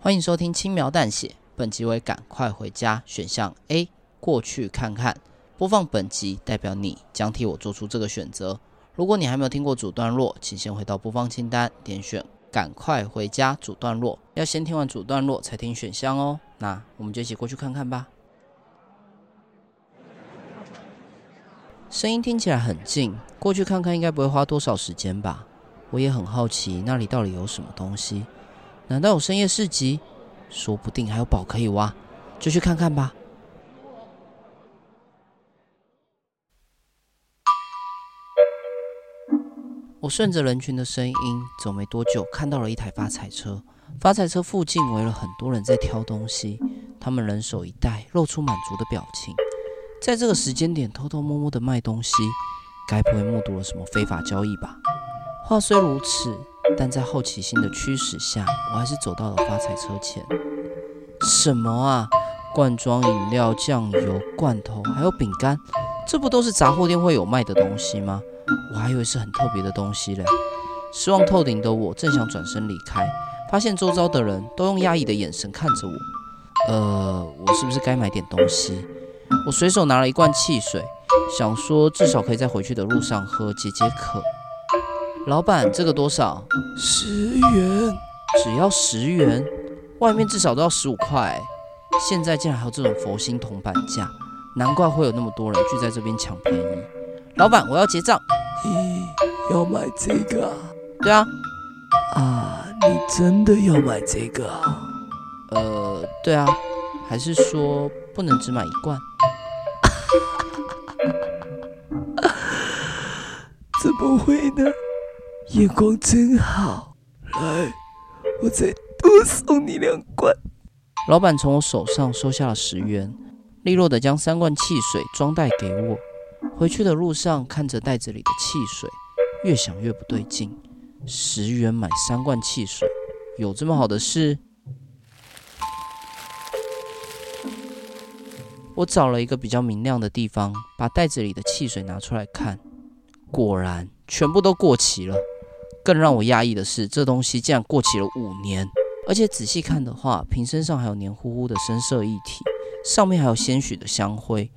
欢迎收听轻描淡写，本集为赶快回家选项 A，过去看看。播放本集代表你将替我做出这个选择。如果你还没有听过主段落，请先回到播放清单，点选赶快回家主段落。要先听完主段落才听选项哦。那我们就一起过去看看吧。声音听起来很近，过去看看应该不会花多少时间吧？我也很好奇那里到底有什么东西。难道有深夜市集？说不定还有宝可以挖，就去看看吧。我顺着人群的声音走，没多久看到了一台发财车。发财车附近围了很多人在挑东西，他们人手一袋，露出满足的表情。在这个时间点偷偷摸摸的卖东西，该不会目睹了什么非法交易吧？话虽如此。但在好奇心的驱使下，我还是走到了发财车前。什么啊？罐装饮料、酱油、罐头，还有饼干，这不都是杂货店会有卖的东西吗？我还以为是很特别的东西嘞。失望透顶的我正想转身离开，发现周遭的人都用讶异的眼神看着我。呃，我是不是该买点东西？我随手拿了一罐汽水，想说至少可以在回去的路上喝，解解渴。老板，这个多少？十元，只要十元？外面至少都要十五块，现在竟然还有这种佛心铜板价，难怪会有那么多人聚在这边抢便宜。老板，我要结账。你要买这个啊？对啊。啊，你真的要买这个啊？呃，对啊。还是说不能只买一罐？怎么会呢？眼光真好，来，我再多送你两罐。老板从我手上收下了十元，利落的将三罐汽水装袋给我。回去的路上，看着袋子里的汽水，越想越不对劲。十元买三罐汽水，有这么好的事？我找了一个比较明亮的地方，把袋子里的汽水拿出来看，果然全部都过期了。更让我讶异的是，这东西竟然过期了五年，而且仔细看的话，瓶身上还有黏糊糊的深色液体，上面还有些许的香灰，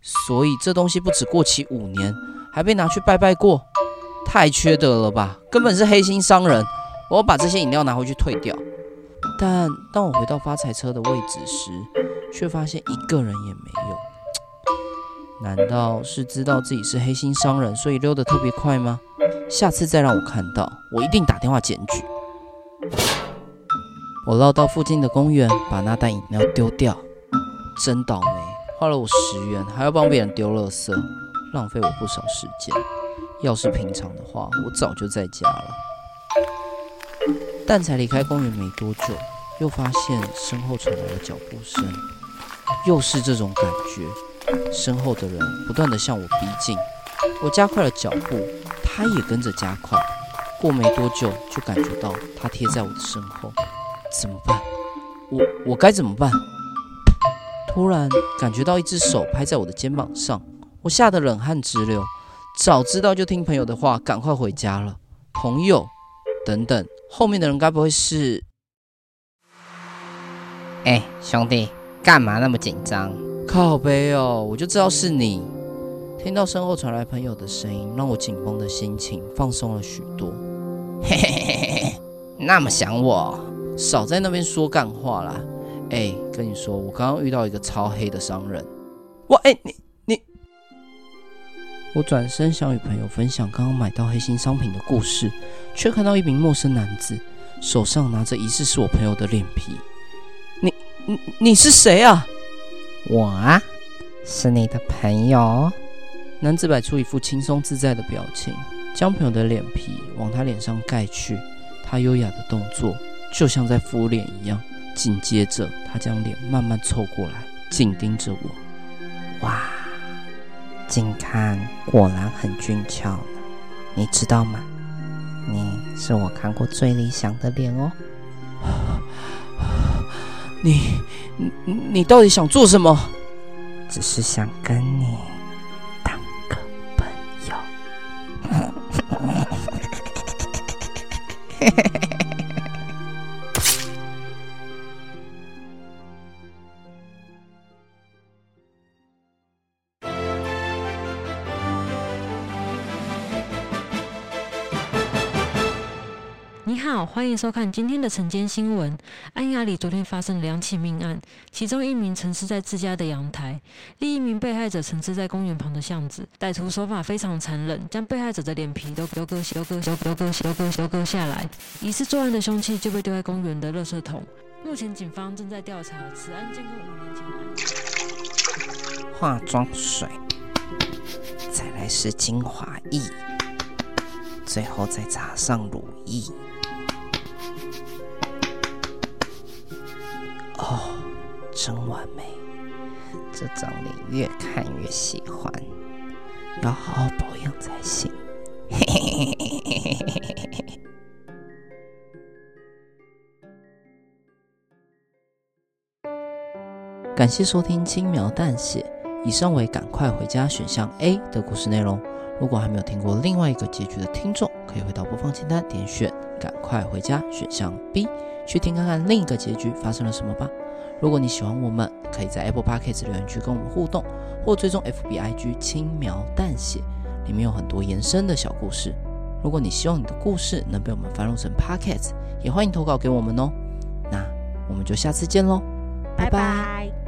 所以这东西不止过期五年，还被拿去拜拜过，太缺德了吧！根本是黑心商人！我把这些饮料拿回去退掉。但当我回到发财车的位置时，却发现一个人也没有。难道是知道自己是黑心商人，所以溜得特别快吗？下次再让我看到，我一定打电话检举。我绕到附近的公园，把那袋饮料丢掉。真倒霉，花了我十元，还要帮别人丢垃圾，浪费我不少时间。要是平常的话，我早就在家了。但才离开公园没多久，又发现身后传来了脚步声，又是这种感觉，身后的人不断地向我逼近。我加快了脚步。他也跟着加快，过没多久就感觉到他贴在我的身后，怎么办？我我该怎么办？突然感觉到一只手拍在我的肩膀上，我吓得冷汗直流。早知道就听朋友的话，赶快回家了。朋友，等等，后面的人该不会是？哎，兄弟，干嘛那么紧张？靠背哦，我就知道是你。听到身后传来朋友的声音，让我紧绷的心情放松了许多。嘿嘿嘿嘿嘿，那么想我？少在那边说干话啦！哎，跟你说，我刚刚遇到一个超黑的商人。哇，哎，你你……我转身想与朋友分享刚刚买到黑心商品的故事，却看到一名陌生男子手上拿着疑似是我朋友的脸皮。你你你是谁啊？我啊，是你的朋友。男子摆出一副轻松自在的表情，将朋友的脸皮往他脸上盖去。他优雅的动作就像在敷脸一样。紧接着，他将脸慢慢凑过来，紧盯着我。哇，近看果然很俊俏呢。你知道吗？你是我看过最理想的脸哦。你你你到底想做什么？只是想跟你。好，欢迎收看今天的晨间新闻。安雅里昨天发生两起命案，其中一名陈尸在自家的阳台，另一名被害者陈尸在公园旁的巷子。歹徒手法非常残忍，将被害者的脸皮都都割、都割、都割、都割、割、下来。疑似作案的凶器就被丢在公园的垃圾桶。目前警方正在调查此案件跟五年前的案。化妆水，再来是精华液。最后再擦上乳液，哦，真完美！这张脸越看越喜欢，要好好保养才行。嘿嘿嘿嘿嘿嘿嘿嘿。感谢收听《轻描淡写》，以上为赶快回家选项 A 的故事内容。如果还没有听过另外一个结局的听众，可以回到播放清单点选“赶快回家”选项 B，去听看看另一个结局发生了什么吧。如果你喜欢我们，可以在 Apple Podcast 留言区跟我们互动，或追踪 FBIG 轻描淡写，里面有很多延伸的小故事。如果你希望你的故事能被我们翻录成 Podcast，也欢迎投稿给我们哦。那我们就下次见喽，拜拜。